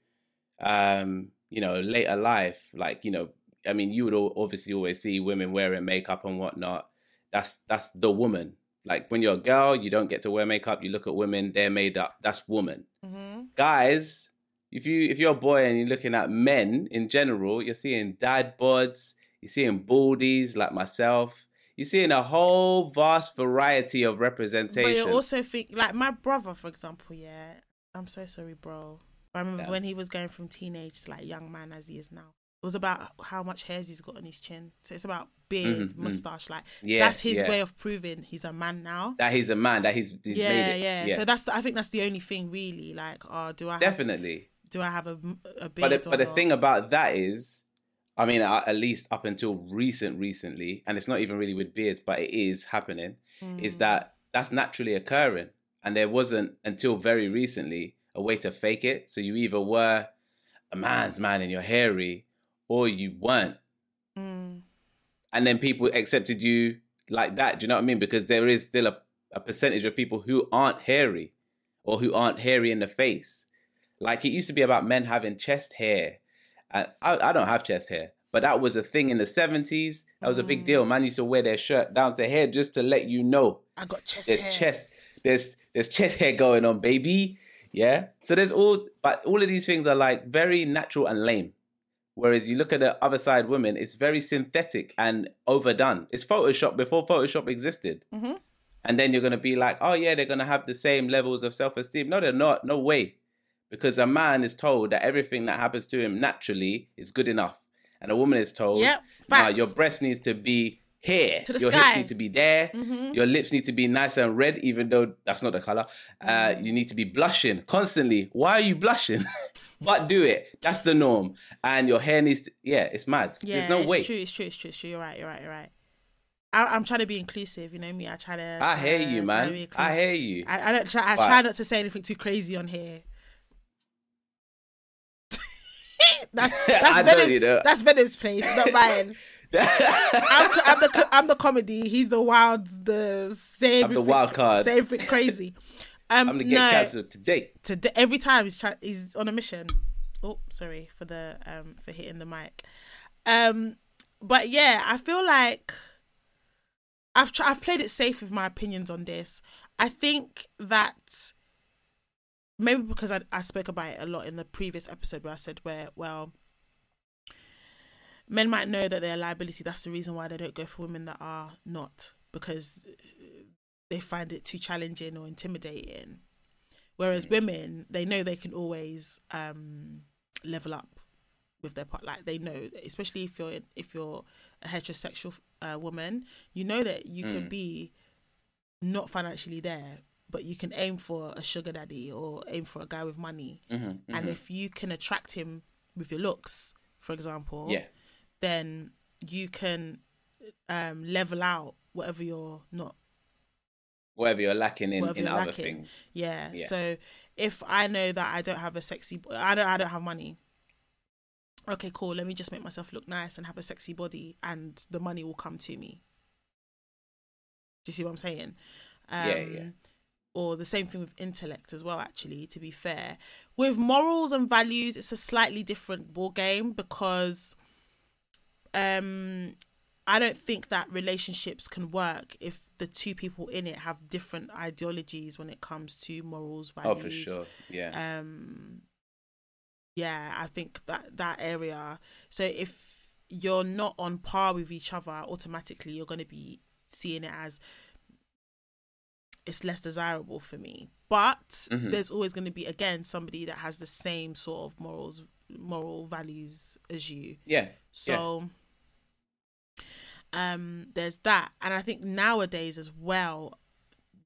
um, you know, later life, like you know, I mean, you would obviously always see women wearing makeup and whatnot. That's that's the woman. Like when you're a girl, you don't get to wear makeup. You look at women; they're made up. That's woman. Mhm. Guys, if you if you're a boy and you're looking at men in general, you're seeing dad bods. You're seeing baldies like myself. You're seeing a whole vast variety of representation. But you also think, like my brother, for example, yeah. I'm so sorry, bro. I remember Yeah. when he was going from teenage to like young man as he is now. It was about how much hairs he's got on his chin. So it's about beard, Mhm, mm. mustache. Like Yeah, that's his yeah. way of proving he's a man now. that he's a man. That he's, he's yeah, made it. yeah, So that's the, I think that's the only thing really. Like, oh, do I have, definitely. do I have a, a beard? But the, but the thing about that is, I mean, at at least up until recent, recently, and it's not even really with beards, but it is happening. Is Mm. that that's naturally occurring, and there wasn't until very recently a way to fake it. So you either were a man's man and you're hairy, or you weren't, Mm. and then people accepted you like that. Do you know what I mean? Because there is still a, a percentage of people who aren't hairy, or who aren't hairy in the face. Like it used to be about men having chest hair. And I, I don't have chest hair, but that was a thing in the 70s. That was a big Mm. deal. Man used to wear their shirt down to hair just to let you know I got chest there's hair. chest, there's there's chest hair going on, baby. Yeah. So there's all but all of these things are like very natural and lame. Whereas you look at the other side women, it's very synthetic and overdone. It's Photoshop before Photoshop existed. Mhm. And then you're gonna be like, oh yeah, they're gonna have the same levels of self-esteem. No, they're not. No way. Because a man is told that everything that happens to him naturally is good enough. And a woman is told, Yep, nah, your breast needs to be here. To your sky. hips need to be there. Mhm. Your lips need to be nice and red, even though that's not the color. Uh, Mm. you need to be blushing constantly. Why are you blushing? but do it. That's the norm. And your hair needs to, yeah, it's mad. Yeah, There's no it's way. true. It's true. It's true. It's true. You're right. You're right. You're right. I, I'm trying to be inclusive. You know me. I try to. I hear uh, try- you, man. I hear you. I, I don't try. I But- try not to say anything too crazy on here. that's that's Venice, you know. that's Venice's place, not mine. I'm, I'm the I'm the comedy. He's the wild, the say I'm the wild card. everything crazy. Um, I'm gonna get no, cancelled today. today every time he's try- he's on a mission. Oh, sorry for the um for hitting the mic. Um, but yeah, I feel like I've tr- I've played it safe with my opinions on this. I think that maybe because I I spoke about it a lot in the previous episode where I said where well men might know that they're a liability. That's the reason why they don't go for women that are not because they find it too challenging or intimidating. Whereas women, they know they can always um, level up with their part. Like they know, especially if you're if you're a heterosexual uh, woman, you know that you can Mm. be not financially there, but you can aim for a sugar daddy or aim for a guy with money. Mhm, And mhm. if you can attract him with your looks, for example, yeah, then you can um, level out whatever you're not whatever you're lacking in, Whatever in other lacking. things. Yeah. Yeah. So if I know that I don't have a sexy, I don't, I don't have money. Okay, cool. Let me just make myself look nice and have a sexy body, and the money will come to me. Do you see what I'm saying? Um, Yeah, yeah. Or the same thing with intellect as well. Actually, to be fair, with morals and values, it's a slightly different ball game because, um, I don't think that relationships can work if the two people in it have different ideologies when it comes to morals, values. Oh, for sure. Yeah. Um, yeah, I think that that area. So if you're not on par with each other, automatically you're going to be seeing it as it's less desirable for me. But Mhm. there's always going to be again somebody that has the same sort of morals, moral values as you. yeah. So um there's that. And I think nowadays as well,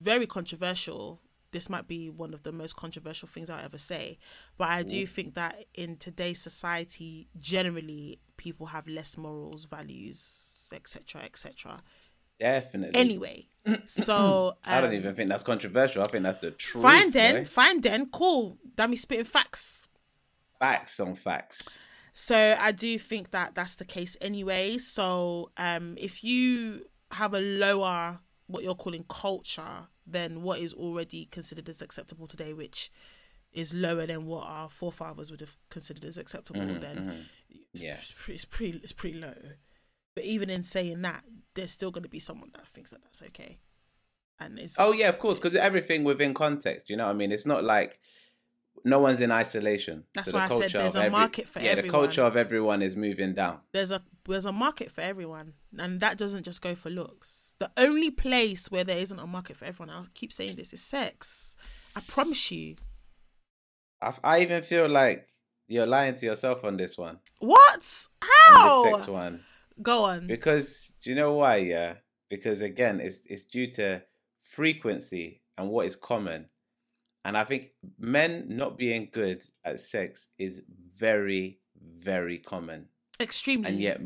very controversial. This might be one of the most controversial things I'll ever say. But I do think that in today's society, generally people have less morals, values, etc. etc. Definitely. Anyway. So I don't um, even think that's controversial. I think that's the truth. fine then, boy. fine then, cool. That me spitting facts. Facts on facts. So I do think that that's the case anyway. So um, if you have a lower what you're calling culture, than what is already considered as acceptable today, which is lower than what our forefathers would have considered as acceptable, Mhm, then mhm. Yeah. it's pretty, it's pretty it's pretty low. But even in saying that, there's still going to be someone that thinks that that's okay, and it's Oh yeah, of course, because everything within context. You know what I mean? It's not like no one's in isolation. That's So why I said there's a every- market for yeah, everyone. Yeah, the culture of everyone is moving down. there's a there's a market for everyone, and that doesn't just go for looks. The only place where there isn't a market for everyone, I keep saying this, is sex. I promise you. I, I even feel like you're lying to yourself on this one, What? on How? this sex one, Go on. because do you know why? Yeah, because again, it's it's due to frequency and what is common, and I think men not being good at sex is very very common. Extremely. and yet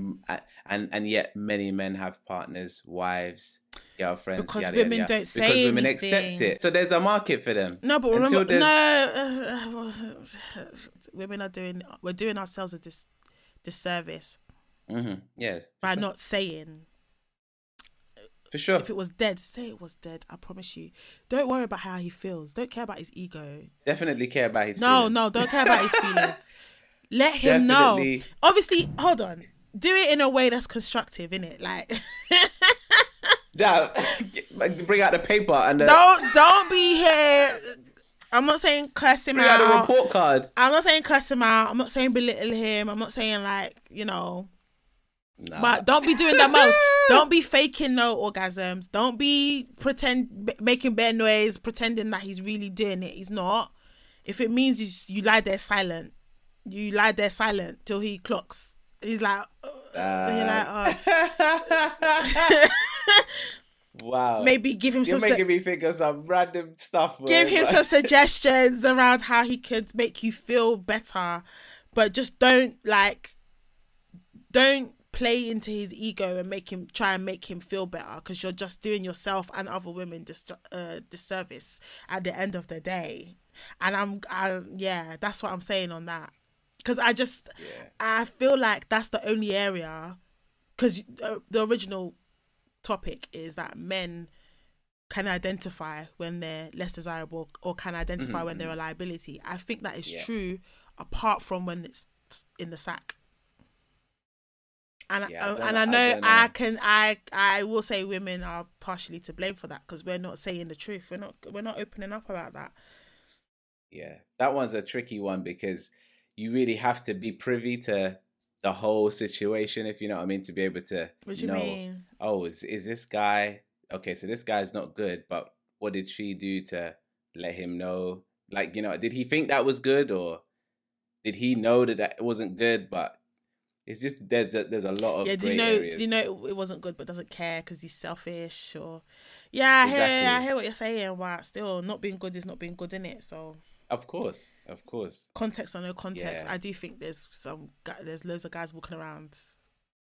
and and yet many men have partners wives girlfriends Because yada, yada, women yada. don't say because women accept it so there's a market for them No, but Until remember, no, women are doing. We're doing ourselves a dis disservice hmm yeah by not saying. For sure If it was dead, say it was dead. I promise you. Don't worry about how he feels. Don't care about his ego. definitely care about his No, feelings. no, don't care about his feelings. Let him know. Obviously, hold on. Do it in a way that's constructive, innit? Like, That- bring out the paper and the, don't don't be here. I'm not saying curse him bring out out. report card I'm not saying cuss him out. I'm not saying belittle him. I'm not saying like you know. Nah. But don't be doing the most. Don't be faking no orgasms. Don't be pretend b- making bare noise, pretending that he's really doing it. He's not. If it means you s- you lie there silent, you lie there silent till he clocks. He's like, uh, you're like, oh. wow maybe give him you're some. su- making me think of some random stuff bro. give him some suggestions around how he could make you feel better but just don't like don't play into his ego and make him try and make him feel better because you're just doing yourself and other women dis- uh, disservice at the end of the day and i'm I, yeah that's what i'm saying on that because i just Yeah. i feel like that's the only area because uh, the original topic is that men can identify when they're less desirable or can identify when they're a liability. I think that is Mm-hmm, Yeah. true apart from when it's in the sack. And Yeah, I uh, I, and I I know I, can I I will say women are partially to blame for that because we're not saying the truth. We're not we're not opening up about that. Yeah, that one's a tricky one because you really have to be privy to the whole situation, if you know what I mean, to be able to What do you know. mean? Oh, is is this guy okay? So this guy's not good, but what did she do to let him know? Like, you know, did he think that was good, or did he know that that wasn't good? But it's just there's a, there's a lot of Yeah, gray you know? areas. Did you know it wasn't good, but doesn't care because he's selfish? Or yeah, I hear, I hear what you're saying, but still, not being good is not being good in it. So Of course, of course. context or no context, Yeah. I do think there's some there's loads of guys walking around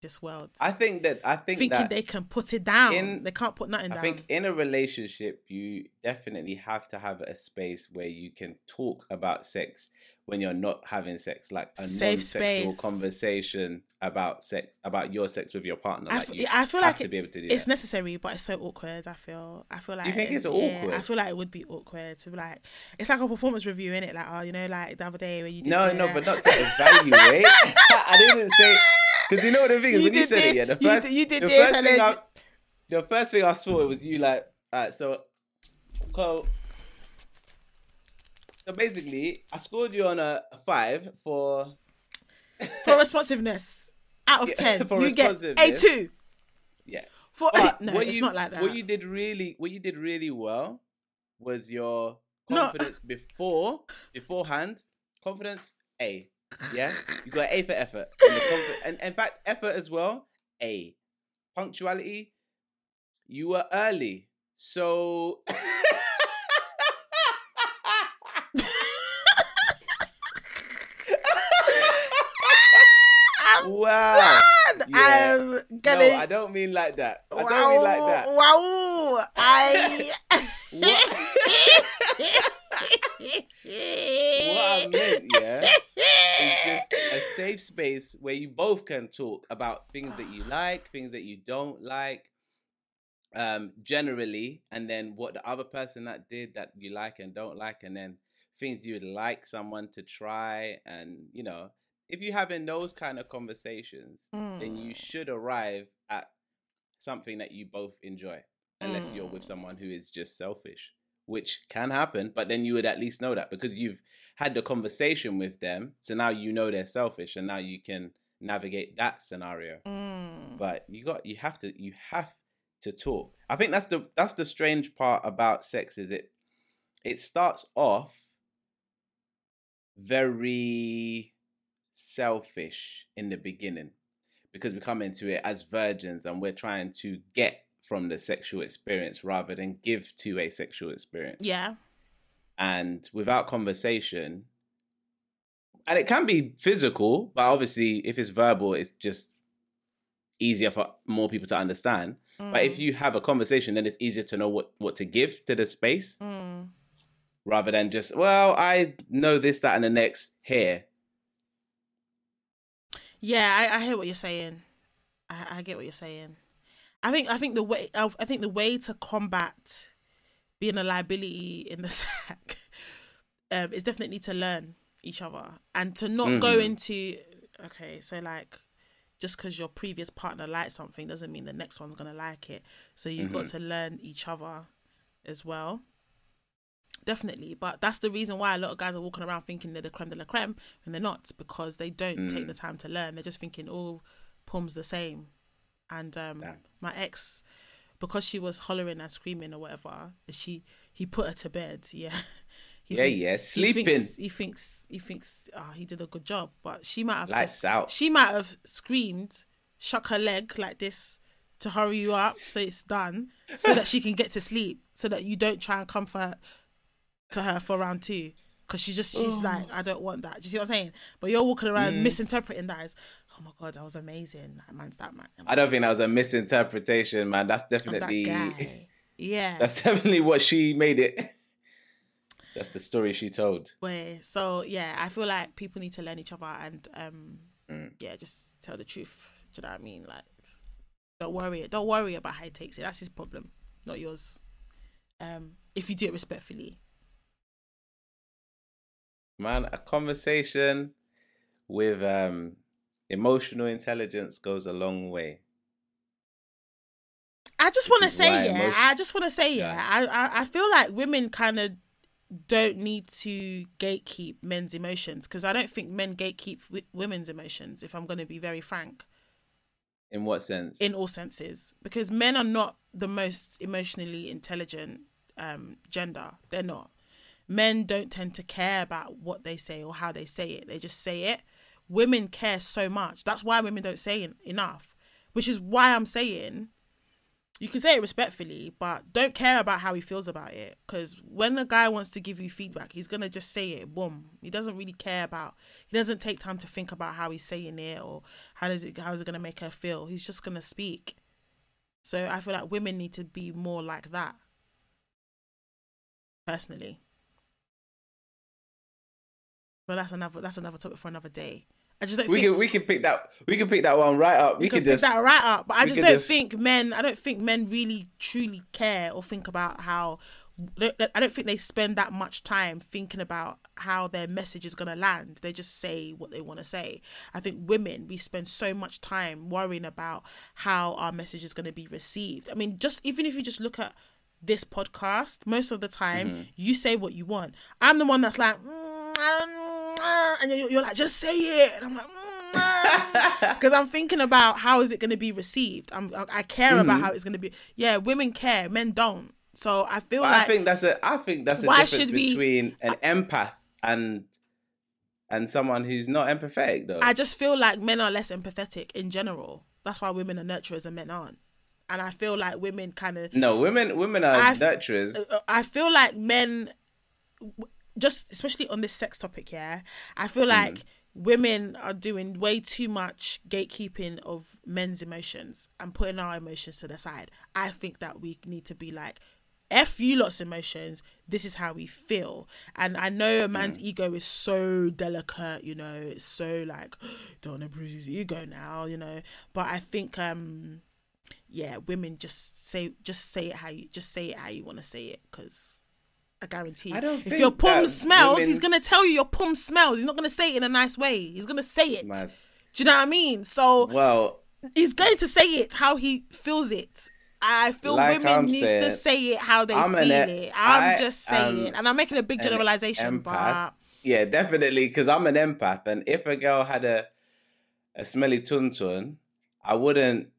this world. I think that I think thinking they can put it down. in- they can't put nothing I down. I think in a relationship, you definitely have to have a space where you can talk about sex when you're not having sex, like a Safe non-sexual space. conversation about sex, about your sex with your partner. I Like f- you I feel like it- be able to do it's that. necessary, but it's so awkward. I feel. I feel like. you think it's yeah, awkward? I feel like it would be awkward to be like. It's like a performance review, in it? Like, oh, you know, like the other day when you did no, the- no, but not to evaluate. I didn't say because you know what the thing is You when you said this, it. Yeah, the you first did- you did the this, first and thing then- I, the first thing I saw it was you like. Alright, so, so, so basically, I scored you on a five for for responsiveness out of Yeah, ten, for you get a two. yeah. For But uh, no, what it's you- not like that. What you did really, what you did really well, was your No. confidence before, beforehand. Confidence A, yeah. You got A for effort, and, the confi- and in fact, effort as well. A, punctuality. You were early, so. I'm wow. done. Yeah. I'm gonna. No, I don't mean like that. I don't mean like that. Wow! I. What? what I meant, yeah, is just a safe space where you both can talk about things that you like, things that you don't like, um, generally, and then what the other person that did that you like and don't like, and then things you'd like someone to try, and you know, if you're having those kind of conversations, mm. then you mm. should arrive at something that you both enjoy, unless mm. you're with mm. someone who is just selfish, which can happen. But then you would at least know that because you've had the conversation with them, so now you know they're selfish, and now you can navigate that scenario. Mm. But you got you have to you have to talk. I think that's the that's the strange part about sex is it it starts off very selfish in the beginning because we come into it as virgins and we're trying to get from the sexual experience rather than give to a sexual experience. Yeah. And without conversation, and it can be physical, but obviously if it's verbal, it's just easier for more people to understand. Mm. But if mm. you have a conversation, then it's easier to know what what to give to the space, mm. rather than just well, I know this, that, and the next here. Yeah, I, I hear what you're saying. I, I get what you're saying. I think I think the way I think the way to combat being a liability in the sack um, is definitely to learn each other and to not mm-hmm. go into okay, so like just because your previous partner liked something doesn't mean the next one's gonna like it. So you've mm-hmm. got to learn each other as well. Definitely, but that's the reason why a lot of guys are walking around thinking they're the creme de la creme and they're not because they don't mm. take the time to learn. They're just thinking, "Oh, Pum's the same," and um, my ex, because she was hollering and screaming or whatever, she he put her to bed. Yeah, he yeah, think, yeah, sleeping. He thinks he thinks he, thinks, oh, he did a good job, but she might have Lights just, out. She might have screamed, shook her leg like this to hurry you up so it's done, so that she can get to sleep, so that you don't try and comfort to her for round two. Cause she just she's like, I don't want that. Do you see what I'm saying? But you're walking around mm. misinterpreting that as, oh my god, that was amazing. That man's that man. I don't think that was a misinterpretation, man. That's definitely that yeah. That's definitely what she made it. That's the story she told. Where so yeah, I feel like people need to learn each other and um mm. yeah, just tell the truth. Do you know what I mean? Like don't worry don't worry about how he takes it. That's his problem, not yours. Um if you do it respectfully. Man, a conversation with um emotional intelligence goes a long way. I just want to say, yeah. Emotion- I just want to say, yeah. yeah. I, I I feel like women kind of don't need to gatekeep men's emotions because I don't think men gatekeep w- women's emotions. If I'm going to be very frank. In what sense? In all senses, because men are not the most emotionally intelligent um, gender. They're not. Men don't tend to care about what they say or how they say it. They just say it. Women care so much. That's why women don't say enough. Which is why I'm saying you can say it respectfully, but don't care about how he feels about it. Because when a guy wants to give you feedback, he's gonna just say it. Boom. He doesn't really care about. He doesn't take time to think about how he's saying it or how does it how is it gonna make her feel. He's just gonna speak. So I feel like women need to be more like that. Personally. But that's another that's another topic for another day. I just don't we think can we can pick that we can pick that one right up. We, we can, just pick that right up. But I just don't just... think men. I don't think men really truly care or think about how. I don't think they spend that much time thinking about how their message is gonna land. They just say what they want to say. I think women we spend so much time worrying about how our message is gonna be received. I mean, just even if you just look at this podcast, most of the time mm-hmm. you say what you want. I'm the one that's like. Mm, and you're, you're, like, just say it. And I'm like, because mm, I'm thinking about how is it going to be received. I'm, I care mm-hmm. about how it's going to be. Yeah, women care, men don't. So I feel like I think that's a I think that's a difference we, between an empath and and someone who's not empathetic though. I just feel like men are less empathetic in general. That's why women are nurturers and men aren't. And I feel like women kind of no women women are I, nurturers. I feel like men just especially on this sex topic, yeah, I feel like mm. women are doing way too much gatekeeping of men's emotions and putting our emotions to the side. I think that we need to be like, F you lots emotions, this is how we feel. And I know a man's mm. ego is so delicate, you know, it's so like, don't want to bruise his ego now, you know. But I think um yeah, women just say just say it how you just say it how you want to say it because I guarantee. I don't if your pum smells, he's gonna tell you your pum smells. He's not gonna say it in a nice way. He's gonna say it. Mad. Do you know what I mean? So Well, he's going to say it how he feels it. I feel Like women I'm needs saying, to say it how they I'm feel it. I'm I just saying, and I'm making a big generalization, but yeah, definitely. Because I'm an empath, and if a girl had a a smelly tuntun, I wouldn't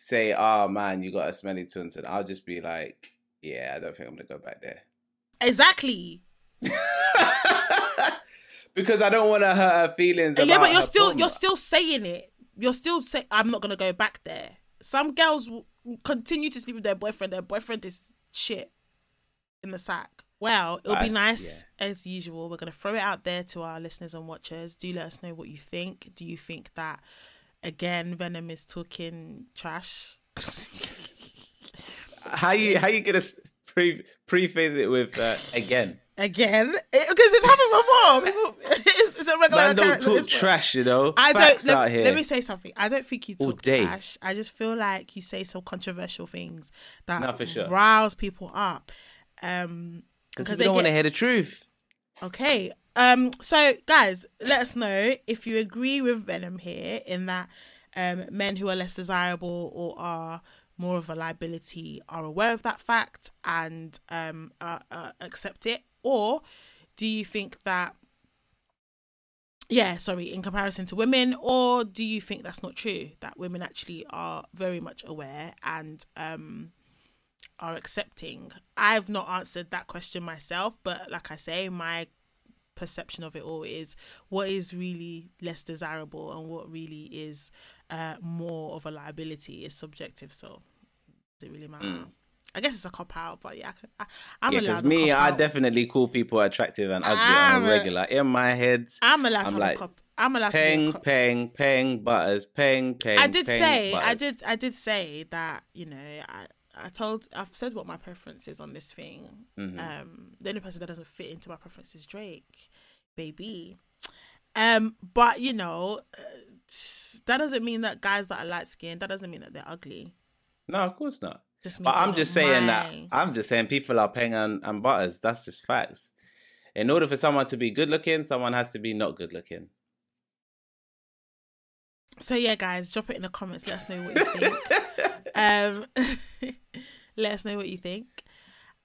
say, "Oh man, you got a smelly tuntun." I'll just be like, "Yeah, I don't think I'm gonna go back there." exactly. because I don't want to hurt her feelings. yeah, but you're still you're still saying it. You're still saying I'm not gonna go back there. Some girls will continue to sleep with their boyfriend. Their boyfriend is shit in the sack. Well, it'll be Right, nice as usual. We're gonna throw it out there to our listeners and watchers. Do let us know what you think. Do you think that again Venom is talking trash? How you how you gonna pre preface it with uh, again? Again, because it's happened before. People, it's, it's a regular Man, don't talk trash, you know. I Facts don't. out Let, here. let me say something. I don't think you talk trash. I just feel like you say some controversial things that sure. rouse people up. Um, because they don't want to hear the truth. okay. Um, so guys, let us know if you agree with Venom here in that um, men who are less desirable or are more of a liability are aware of that fact and um, uh, uh, accept it, or do you think that yeah sorry in comparison to women or do you think that's not true that women actually are very much aware and um are accepting? I've not answered that question myself but like i say my perception of it all is what is really less desirable and what really is uh more of a liability is subjective so does it really matter Mm. i guess it's a cop out but yeah I, i'm Yeah, allowed because me, I out. definitely call people attractive and ugly I'm on a- regular. In my head, i'm allowed I'm have like, a cop i'm allowed to a paying, cop paying, paying butters, paying, paying. I did paying say, I did, I did say that you know, I, I told, I've said what my preference is on this thing. Mhm. Um, the only person that doesn't fit into my preference is Drake, baby. Um, but you know, uh, that doesn't mean that guys that are light skinned, that doesn't mean that they're ugly. No, of course not. Just But I'm just saying that I'm just saying people are paying on, on butters. That's just facts. In order for someone to be good looking, someone has to be not good looking. So yeah, guys, drop it in the comments. Let us know what you think. um let us know what you think.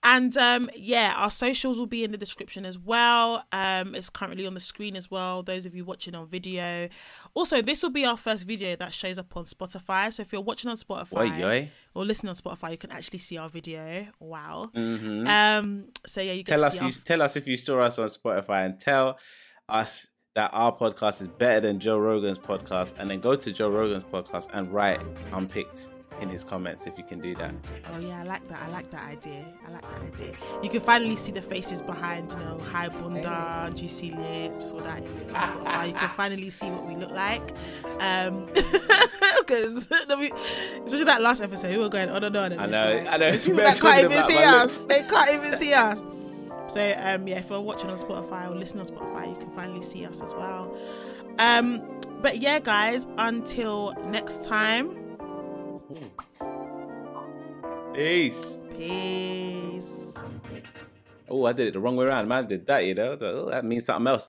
And um yeah our socials will be in the description as well. Um it's currently on the screen as well those of you watching on video. Also this will be our first video that shows up on spotify. So if you're watching on spotify Oi, or listening on spotify you can actually see our video. Wow. Mhm. um so yeah you tell us, see you, our- tell us if you saw us on Spotify, and tell us that our podcast is better than Joe Rogan's podcast, and then go to Joe Rogan's podcast and write unpicked in his comments if you can do that. Oh yeah, I like that. I like that idea. I like that idea. You can finally see the faces behind, you know, high bunda, juicy lips, all that. You can finally see what we look like. Um, because especially that last episode, we were going on and on. And I know, I know. people that can't even see us. They can't even see us. So um, yeah, if you're watching on Spotify or listening on Spotify, you can finally see us as well. Um, but yeah, guys, until next time. Peace. Peace. Oh, I did it the wrong way around. Man did that, you know. Oh, That means something else.